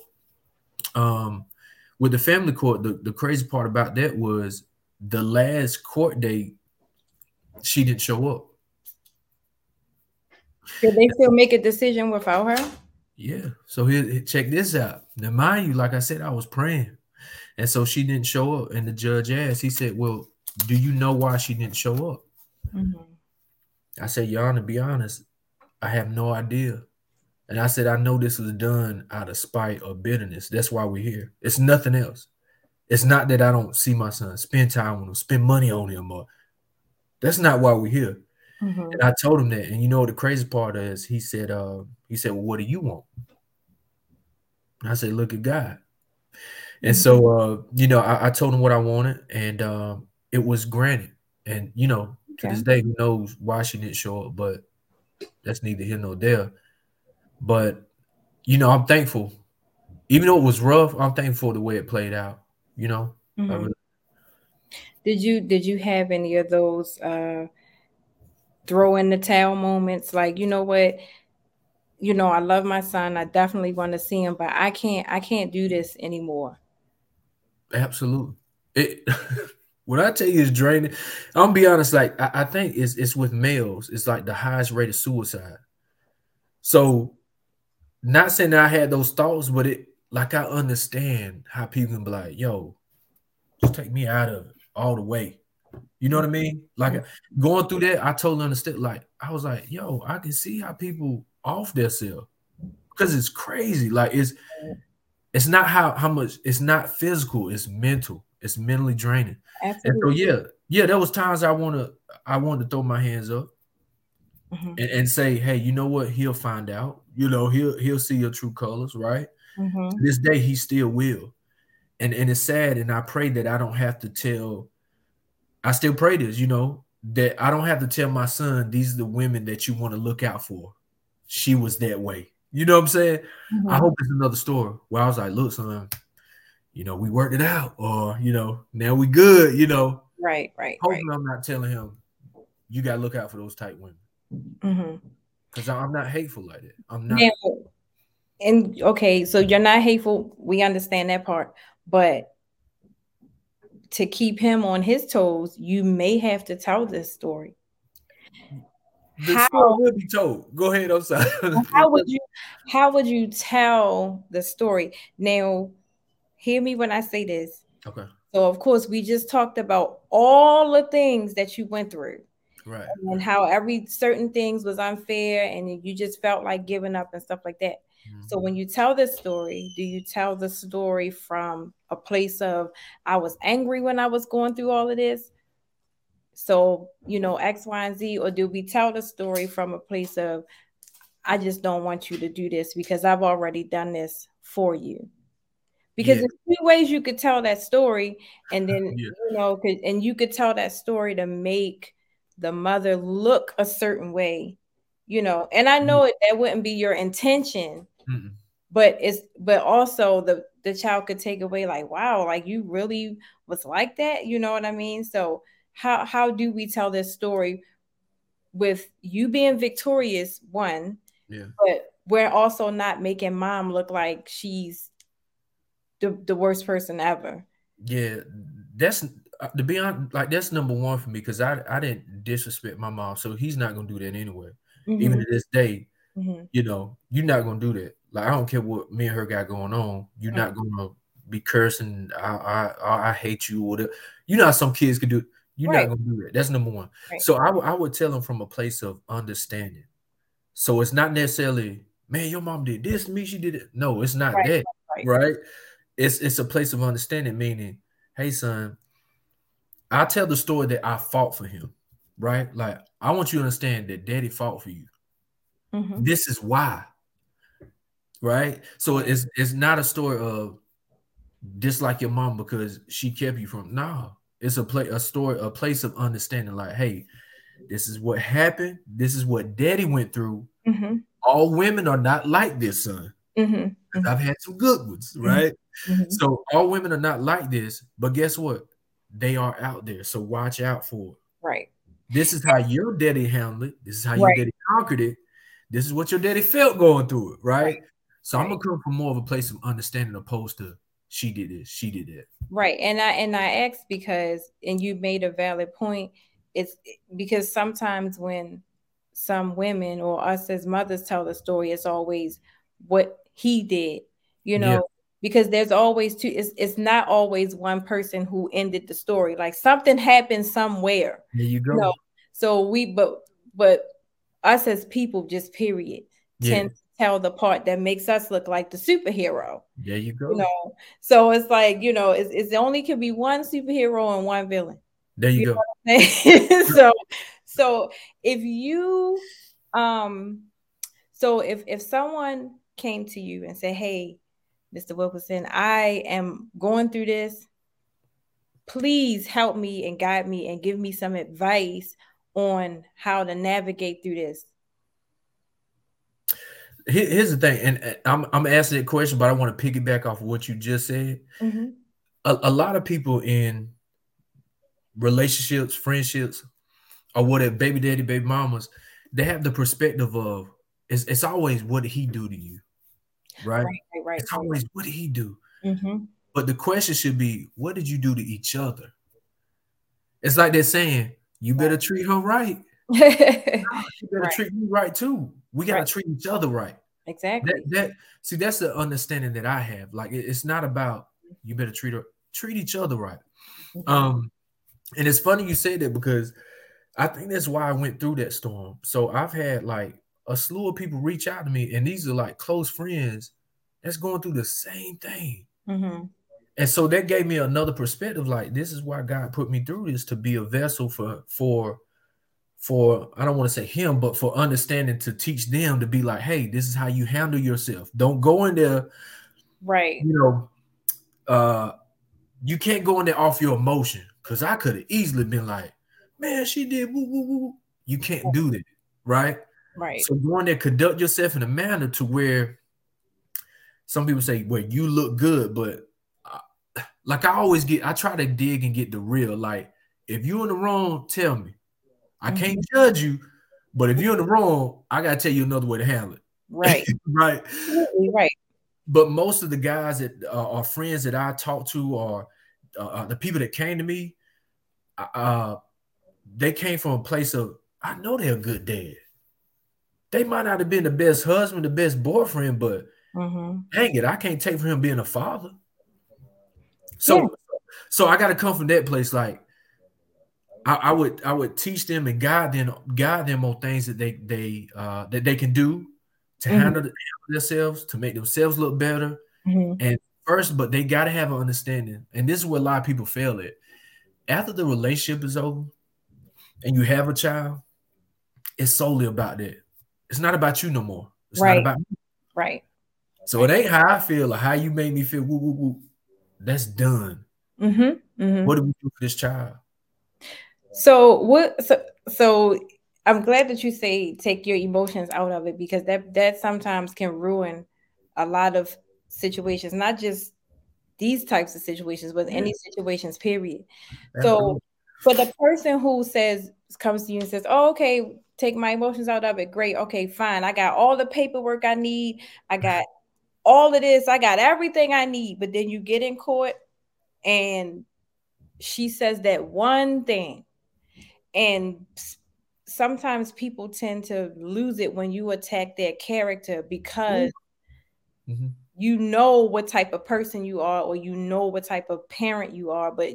um, with the family court, the, the crazy part about that was the last court date, she didn't show up. Did they still make a decision without her? Yeah. So here, check this out. Now, mind you, like I said, I was praying. And so she didn't show up. And the judge asked, he said, Well, do you know why she didn't show up? Mm-hmm. I said, Your Honor, be honest, I have no idea. And I said, I know this was done out of spite or bitterness. That's why we're here. It's nothing else. It's not that I don't see my son, spend time with him, spend money on him, or that's not why we're here. Mm-hmm. And I told him that. And you know what the crazy part is? He said, uh, he said, Well, what do you want? And I said, Look at God. And mm-hmm. so uh, you know, I, I, told him what I wanted, and um, it was granted. And you know, to this day, who knows why she didn't show up, but that's neither here nor there. But you know, I'm thankful. Even though it was rough, I'm thankful the way it played out. You know. Mm-hmm. Really... did you did you have any of those uh throw in the towel moments? Like, you know what? You know, I love my son. I definitely want to see him, but I can't I can't do this anymore. Absolutely. It when I tell you it's draining, I'm gonna be honest. Like I, I, think it's it's with males. It's like the highest rate of suicide. So, not saying that I had those thoughts, but it like I understand how people can be like, "Yo, just take me out of it all the way." You know what I mean? Like going through that, I totally understood. Like I was like, "Yo, I can see how people off their self because it's crazy. Like it's it's not how how much it's not physical. It's mental. It's mentally draining." Absolutely. And so yeah, yeah, there was times I want to I wanted to throw my hands up mm-hmm. and, and, say, hey, you know what? He'll find out. You know, he'll he'll see your true colors, right? Mm-hmm. This day he still will. And and it's sad, and I pray that I don't have to tell. I still pray this, you know, that I don't have to tell my son these are the women that you want to look out for. She was that way. You know what I'm saying? Mm-hmm. I hope it's another story where I was like, look, son, you know, we worked it out, or you know, now we good, you know. Right, right. Hopefully, right. I'm not telling him you gotta look out for those type women. Because mm-hmm. I'm not hateful like that. I'm not. and okay, so you're not hateful. We understand that part, but to keep him on his toes, you may have to tell this story. The how, story will be told. Go ahead. I'm sorry. how would you? How would you tell the story now? hear me when I say this. Okay. So of course we just talked about all the things that you went through. Right. And how every certain things was unfair and you just felt like giving up and stuff like that. Mm-hmm. So when you tell this story, do you tell the story from a place of I was angry when I was going through all of this? So, you know, X, Y, and Z, or do we tell the story from a place of I just don't want you to do this because I've already done this for you? because yeah. there's two ways you could tell that story and then yeah. you know and you could tell that story to make the mother look a certain way you know and i know mm it that wouldn't be your intention mm but it's but also the the child could take away like wow like you really was like that you know what i mean? So how how do we tell this story with you being victorious one yeah. but we're also not making mom look like she's the, the worst person ever. Yeah, that's to be honest, like that's number one for me because I I didn't disrespect my mom, so he's not gonna do that anyway. Mm-hmm. Even to this day, mm-hmm. you know, you're not gonna do that. Like I don't care what me and her got going on, you're mm-hmm. not gonna be cursing. I I I hate you. Or you know how some kids could do. You're right. not gonna do that. That's number one. Right. So I, w- I would tell them from a place of understanding. So it's not necessarily, man, your mom did this me. She did it. No, it's not right. that. Right it's it's a place of understanding, meaning, hey son, I tell the story that I fought for him, right? Like I want you to understand that daddy fought for you. Mm-hmm. This is why. Right? So it's it's not a story of dislike your mom because she kept you from no. It's a play a story, a place of understanding, like, hey, this is what happened. This is what daddy went through. Mm-hmm. All women are not like this, son. Mm-hmm. I've had some good ones, mm-hmm. right? Mm-hmm. So all women are not like this, but guess what? They are out there. So watch out for it. Right. This is how your daddy handled it. This is how your daddy conquered it. This is what your daddy felt going through it, right? right. So right. I'm gonna come from more of a place of understanding opposed to she did this, she did it. Right. And I and I asked because and you made a valid point. It's because sometimes when some women or us as mothers tell the story, it's always what he did, you know. Because there's always two, it's, it's not always one person who ended the story. Like something happened somewhere. There you go. You know? So we, but, but us as people, just period, yeah. tend to tell the part that makes us look like the superhero. There you go. You know, so it's like, you know, it's, it's only can be one superhero and one villain. There you, you go. so, so if you, um, so if if someone came to you and said, Hey, Mr. Wilkerson, I am going through this. Please help me and guide me and give me some advice on how to navigate through this. Here's the thing, and I'm I'm asking that question, but I want to piggyback off of what you just said. Mm-hmm. A, a lot of people in relationships, friendships, or whatever, baby daddy, baby mamas, they have the perspective of it's, it's always what did he do to you? Right? Right, right, right. It's always what did he do? Mm-hmm. But the question should be, what did you do to each other? It's like they're saying, you better treat her right. you better right. treat me right too. We gotta treat each other right. Exactly. That, that see, that's the understanding that I have. Like it, it's not about you better treat her, treat each other right. Mm-hmm. Um, and it's funny you say that because I think that's why I went through that storm. So I've had like a slew of people reach out to me, and these are like close friends that's going through the same thing. Mm-hmm. And so that gave me another perspective. Like this is why God put me through this to be a vessel for for for I don't want to say him, but for understanding to teach them to be like, hey, this is how you handle yourself. Don't go in there, right? You know, uh, you can't go in there off your emotion because I could have easily been like, man, she did woo woo woo. You can't do that, right? Right. So go in there, conduct yourself in a manner to where some people say, well, you look good, but uh, like I always get, I try to dig and get the real. Like, if you're in the wrong, tell me. I mm-hmm. can't judge you, but if you're in the wrong, I gotta tell you another way to handle it. Right. right. Right. But most of the guys that uh, are friends that I talk to, or uh, uh, the people that came to me, uh, they came from a place of I know they're a good dad. They might not have been the best husband, the best boyfriend, but mm-hmm. dang it, I can't take from him being a father. So, yeah. so I got to come from that place. Like, I, I, would, I would teach them and guide them, guide them on things that they, they, uh, that they can do to mm-hmm. handle, themselves, to make themselves look better. Mm-hmm. And first, but they got to have an understanding. And this is where a lot of people fail at. After the relationship is over, and you have a child, it's solely about that. It's not about you no more. It's right. not about me. Right. So it ain't how I feel or how you made me feel. Woo, woo, woo. That's done. Mm-hmm. Mm-hmm. What do we do for this child? So what? So so I'm glad that you say take your emotions out of it because that that sometimes can ruin a lot of situations, not just these types of situations, but any situations. Period. so for the person who says comes to you and says, "Oh, okay, take my emotions out of it." Great. Okay, fine. I got all the paperwork I need. I got all of this. I got everything I need. But then you get in court and she says that one thing. And sometimes people tend to lose it when you attack their character because mm-hmm. you know what type of person you are or you know what type of parent you are, but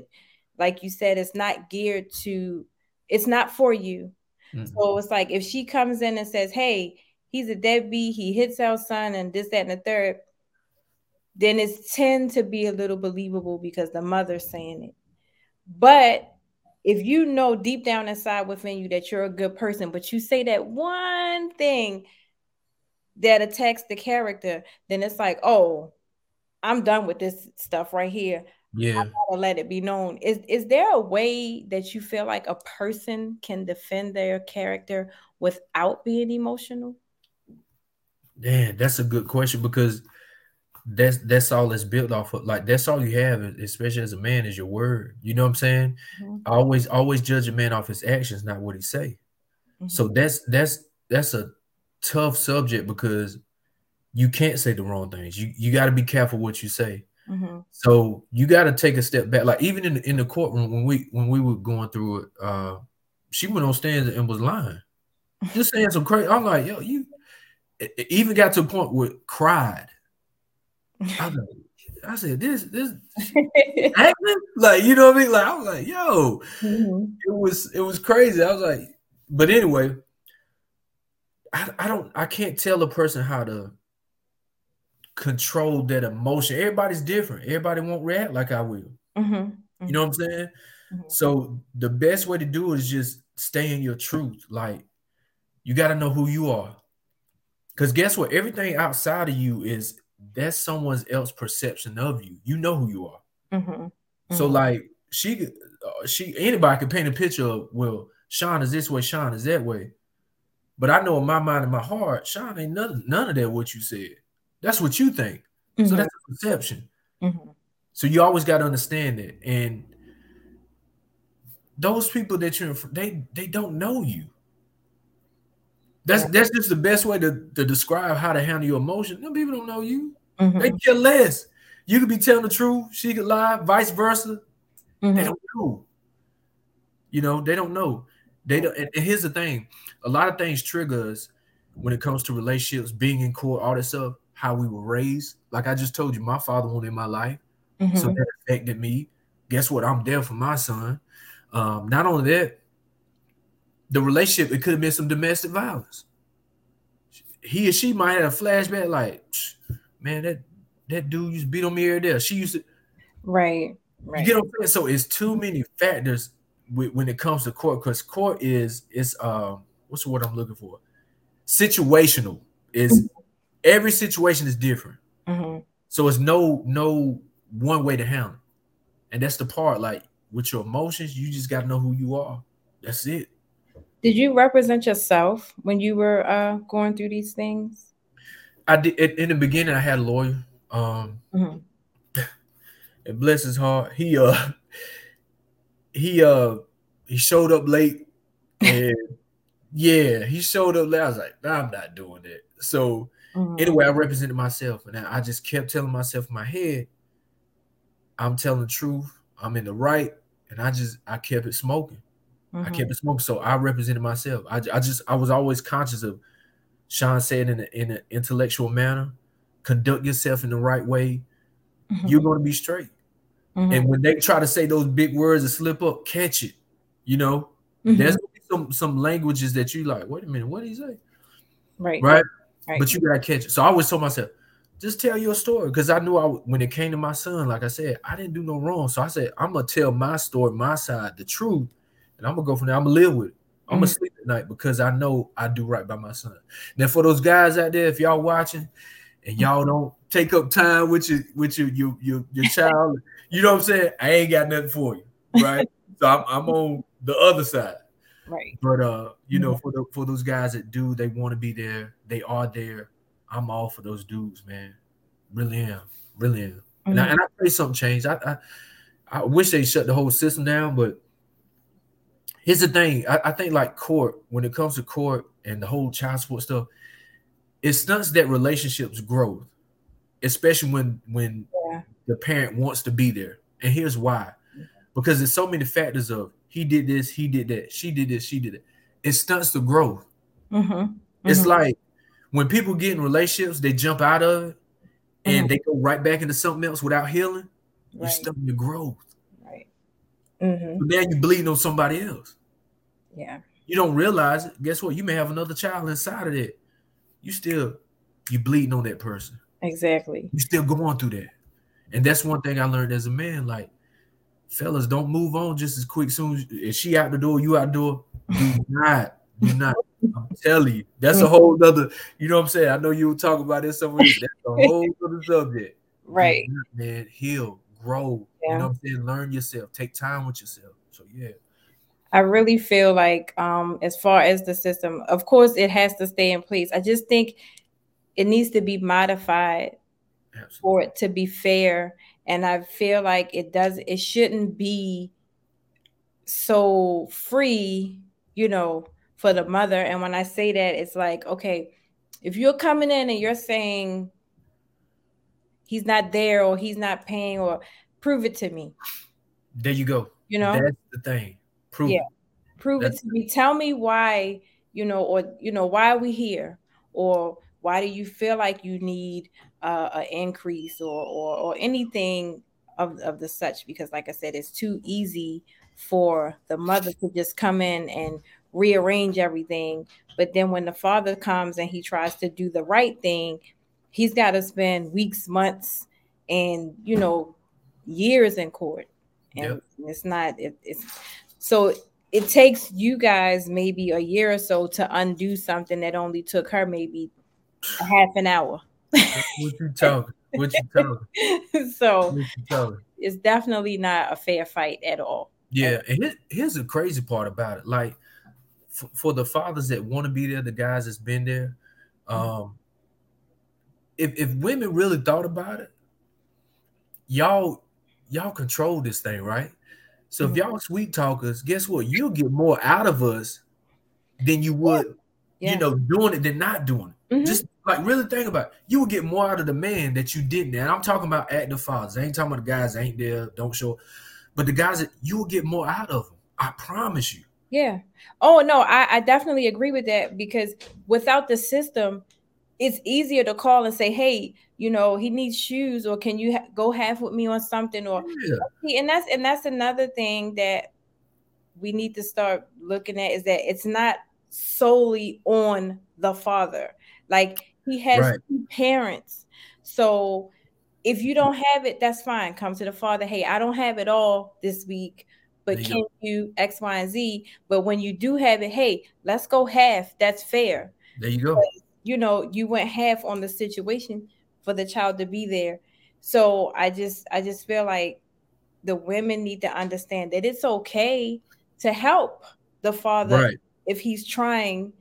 like you said, it's not geared to, it's not for you. Mm-hmm. So it's like if she comes in and says, Hey, he's a deadbeat, he hits our son, and this, that, and the third, then it's tend to be a little believable because the mother's saying it. But if you know deep down inside within you that you're a good person, but you say that one thing that attacks the character, then it's like, oh, I'm done with this stuff right here. Yeah. I let it be known. Is is there a way that you feel like a person can defend their character without being emotional? Yeah, that's a good question because that's that's all it's built off of. Like that's all you have, especially as a man, is your word. You know what I'm saying? Mm-hmm. always always judge a man off his actions, not what he say. Mm-hmm. So that's that's that's a tough subject because you can't say the wrong things. You you got to be careful what you say. Mm-hmm. So you got to take a step back. Like even in the, in the courtroom when we when we were going through it, uh, she went on stand and was lying, just saying some crazy. I'm like, yo, you. It even got to a point where cried. I, like, I said, this this acting like you know what I mean? Like I was like, yo, mm-hmm. it was it was crazy. I was like, but anyway, I, I don't I can't tell a person how to control that emotion. Everybody's different. Everybody won't react like I will. Mm-hmm. Mm-hmm. You know what I'm saying? Mm-hmm. So the best way to do it is just stay in your truth. Like you got to know who you are. Because guess what? Everything outside of you is that's someone else perception of you. You know who you are. Mm-hmm. So mm-hmm. like she, uh, she anybody can paint a picture of well, Shaun is this way, Shaun is that way. But I know in my mind and my heart, Shaun ain't none, none of that what you said. That's what you think. Mm-hmm. So that's a perception. Mm-hmm. So you always got to understand it. And those people that you're they they don't know you. That's that's just the best way to, to describe how to handle your emotion. No people don't know you. Mm-hmm. They care less. You could be telling the truth, she could lie, vice versa. Mm-hmm. They don't know. You know, they don't know. They don't. And here's the thing: a lot of things trigger us when it comes to relationships, being in court, all that stuff. How we were raised. Like I just told you, my father wasn't in my life, mm-hmm. so that affected me. Guess what? I'm there for my son. Um, not only that, the relationship it could have been some domestic violence. He or she might have a flashback, like, man, that that dude used to beat on me every day. She used to, right, right. You get what I'm saying? So it's too many factors when it comes to court because court is is um what's the word I'm looking for? Situational is mm-hmm. Every situation is different. Mm-hmm. So it's no no one way to handle, it. and that's the part. Like with your emotions, you just got to know who you are. That's it. Did you represent yourself when you were uh, going through these things? I did. In the beginning, I had a lawyer. Um, mm-hmm. and bless his heart, he uh he uh he showed up late and yeah, he showed up late. I was like, nah, I'm not doing that. So mm-hmm. anyway, I represented myself and I just kept telling myself in my head, I'm telling the truth, I'm in the right, and I just I kept it smoking. Mm-hmm. I kept it smoking. So I represented myself. I, I just I was always conscious of Sean said in, a, in an intellectual manner, conduct yourself in the right way, mm-hmm. you're going to be straight. Mm-hmm. And when they try to say those big words and slip up, catch it. You know, mm-hmm. there's some some languages that you like. Wait a minute, what did he say? Right, right, right. But you gotta catch it. So I always told myself, just tell your story because I knew I when it came to my son, like I said, I didn't do no wrong. So I said, I'm gonna tell my story, my side, the truth, and I'm gonna go from there. I'm gonna live with it. I'm gonna mm-hmm. sleep at night because I know I do right by my son. Now, for those guys out there, if y'all watching and y'all don't take up time with your with your your your, your child, you know what I'm saying? I ain't got nothing for you, right? so I'm, I'm on the other side, right? But uh, you know, mm-hmm. for the for those guys that do, they want to be there, they are there. I'm all for those dudes, man. Really am, really am. Mm-hmm. And, I, mm-hmm. and I pray something changed. I, I I wish they shut the whole system down, but here's the thing. I, I, think like court, when it comes to court and the whole child support stuff, it stunts that relationships growth, especially when when yeah. the parent wants to be there. And here's why. Because there's so many factors of he did this, he did that, she did this, she did it. It stunts the growth. Mm-hmm. Mm-hmm. It's like when people get in relationships, they jump out of it and mm-hmm. they go right back into something else without healing. Right. You're stunting your growth. Right. Mm-hmm. But now you're bleeding on somebody else. Yeah. You don't realize it. Guess what? You may have another child inside of that. You still you bleeding on that person. Exactly. You still going through that. And that's one thing I learned as a man. Like, fellas, don't move on just as quick. Soon as she out the door, you out the door. Do not, do not. I'm telling you, that's a whole other. You know what I'm saying? I know you will talk about this somewhere. That's a whole other subject. Right, man. Heal, grow. Yeah. You know what I'm saying? Learn yourself. Take time with yourself. So yeah. I really feel like, um, as far as the system, of course, it has to stay in place. I just think it needs to be modified Absolutely. for it to be fair. And I feel like it does, it shouldn't be so free, you know, for the mother. And when I say that, it's like, okay, if you're coming in and you're saying he's not there or he's not paying or prove it to me. There you go. You know, that's the thing. Prove yeah. it. Prove that's it to me. Tell me why, you know, or you know, why are we here? Or why do you feel like you need uh, an increase or, or or anything of, of the such? Because like I said, it's too easy for the mother to just come in and rearrange everything. But then when the father comes and he tries to do the right thing, he's got to spend weeks, months, and you know, years in court. And yep. it's not it, it's so it takes you guys maybe a year or so to undo something that only took her maybe a half an hour. What you talking? What you talking? so it's definitely not a fair fight at all. Yeah, and here's the crazy part about it. Like for, for the fathers that want to be there, the guys that's been there, mm-hmm. um, if if women really thought about it, y'all y'all control this thing, right? So mm-hmm. if y'all sweet talkers, guess what? You'll get more out of us than you would, yeah. you know, doing it than not doing it. Mm-hmm. Just like really think about it. You will get more out of the man that you didn't. And I'm talking about active fathers. I ain't talking about the guys that ain't there, don't show. But the guys that you will get more out of them. I promise you. Yeah. Oh no, I, I definitely agree with that because without the system, it's easier to call and say, "Hey, you know, he needs shoes, or can you ha- go half with me on something?" Or yeah. and that's and that's another thing that we need to start looking at is that it's not solely on the father. Like he has right. two parents, so if you don't have it, that's fine. Come to the father. Hey, I don't have it all this week but you can you X, Y, and Z? But when you do have it, hey, let's go half. That's fair. There you go. But, you know, you went half on the situation for the child to be there. So I just I just feel like the women need to understand that it's okay to help the father right. if he's trying,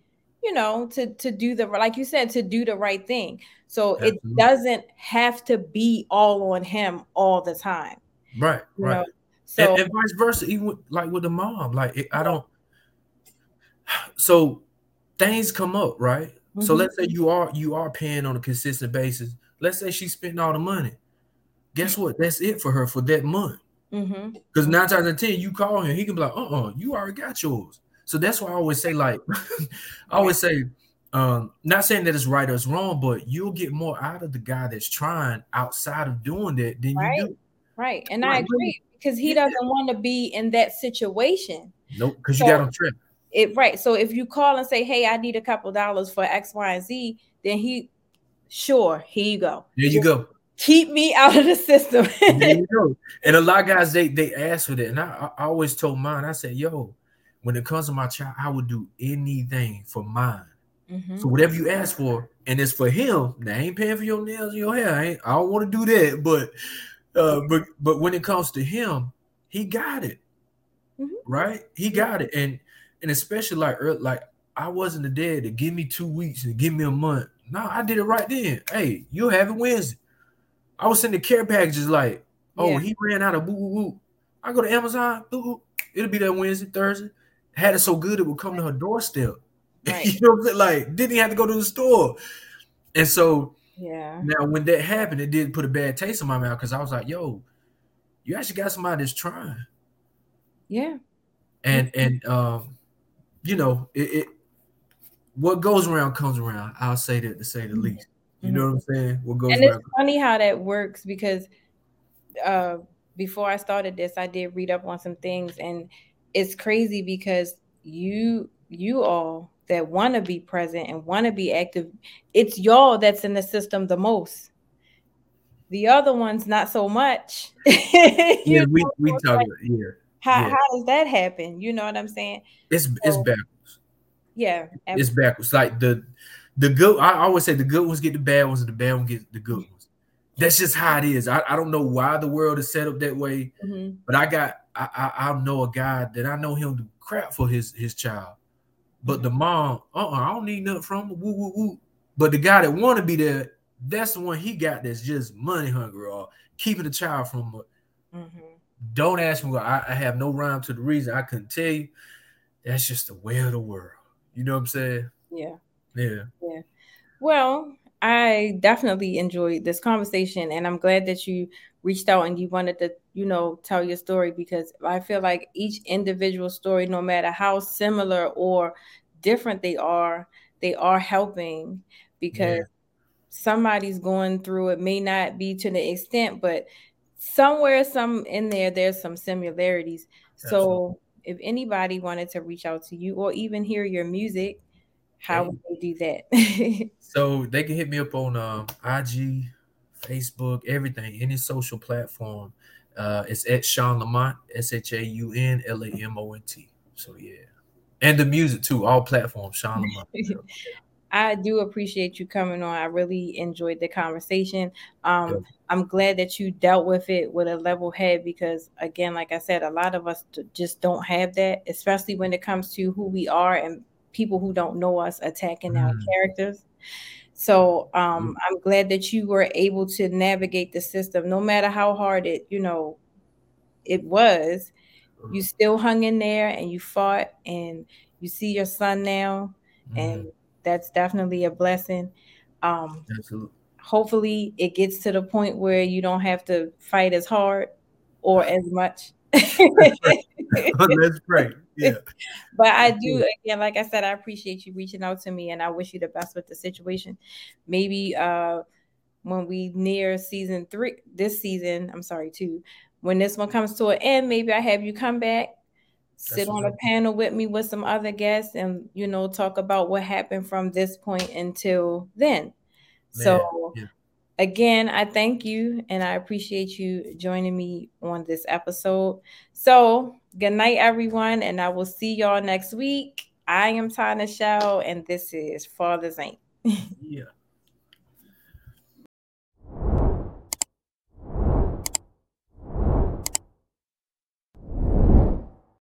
you know, to to do the like you said to do the right thing. So Absolutely. it doesn't have to be all on him all the time. Right, right. Know? So and, and, vice versa, even with, like with the mom, like it, I don't. So things come up, right? Mm-hmm. So let's say you are you are paying on a consistent basis. Let's say she's spending all the money. Guess what? That's it for her for that month. Because mm-hmm. nine times out of ten, you call him, he can be like, "Uh, uh you already got yours." So that's why I always say, like, I always say, um, not saying that it's right or it's wrong, but you'll get more out of the guy that's trying outside of doing that than right. you do. Right, and I agree because he doesn't want to be in that situation. Nope, because so, you got him trip. It right. So if you call and say, "Hey, I need a couple dollars for X, Y, and Z," then he, sure, here you go. There you go. Keep me out of the system. there you go. And a lot of guys they they ask for that, and I, I always told mine. I said, "Yo, when it comes to my child, I would do anything for mine." Mm-hmm. So whatever you ask for, and it's for him. Now, I ain't paying for your nails and your hair. I, I don't want to do that, but uh, but but when it comes to him, he got it, mm-hmm. right? He got it, and and especially like like I wasn't the dad to give me two weeks and give me a month. No, I did it right then. Hey, you'll have it Wednesday. I was sending care packages like, oh, yeah. he ran out of boo boo boo. I go to Amazon. It'll be that Wednesday, Thursday. Had it so good it would come to her doorstep. Right. you know what I'm saying? Like, didn't have to go to the store. And so yeah. Now, when that happened, it did put a bad taste in my mouth because I was like, "Yo, you actually got somebody that's trying." Yeah. And and um, you know, it, it what goes around comes around. I'll say that to say the mm-hmm. least. You know what I'm saying? What goes and it's funny how that works because uh, before I started this, I did read up on some things, and it's crazy because you you all that want to be present and want to be active, it's y'all that's in the system the most. The other ones, not so much. yeah, we, we talk about yeah. How, yeah. how does that happen? You know what I'm saying? It's so, it's backwards. Yeah, absolutely. it's backwards. Like the the good. I always say the good ones get the bad ones, and the bad ones get the good ones. That's just how it is. I, I don't know why the world is set up that way, mm-hmm. but I got I, I, I know a guy that I know him to crap for his his child. But the mom, uh-uh, I don't need nothing from him. Woo, woo, woo. But the guy that want to be there, that's the one he got that's just money hungry or keeping the child from. Mm-hmm. Don't ask me. I, I have no rhyme to the reason. I couldn't tell you. That's just the way of the world. You know what I'm saying? Yeah. Yeah. Yeah. Well, I definitely enjoyed this conversation, and I'm glad that you reached out and you wanted to, you know, tell your story because I feel like each individual story, no matter how similar or different they are, they are helping because yeah. somebody's going through it may not be to the extent, but somewhere, some in there, there's some similarities. Absolutely. So if anybody wanted to reach out to you or even hear your music, how would they do that? so they can hit me up on um, IG, Facebook, everything, any social platform. Uh, it's at Shaun Lamont, S H A U N L A M O N T. So yeah, and the music too, all platforms, Shaun Lamont. I do appreciate you coming on. I really enjoyed the conversation. Um, yeah. I'm glad that you dealt with it with a level head because, again, like I said, a lot of us just don't have that, especially when it comes to who we are and people who don't know us attacking mm. our characters. So um, mm. I'm glad that you were able to navigate the system, no matter how hard it, you know, it was. You mm. still hung in there and you fought, and you see your son now, mm. and that's definitely a blessing. Um, Absolutely. Hopefully, it gets to the point where you don't have to fight as hard or as much Let's pray. Yeah. But I do again, like I said, I appreciate you reaching out to me and I wish you the best with the situation. Maybe uh when we near season three, this season, I'm sorry, two, when this one comes to an end, maybe I have you come back, sit That's on a panel with me with some other guests and you know talk about what happened from this point until then. Man, so yeah. Again, I thank you and I appreciate you joining me on this episode. So good night, everyone, and I will see y'all next week. I am Tana Shell, and this is Father's Ain't. yeah.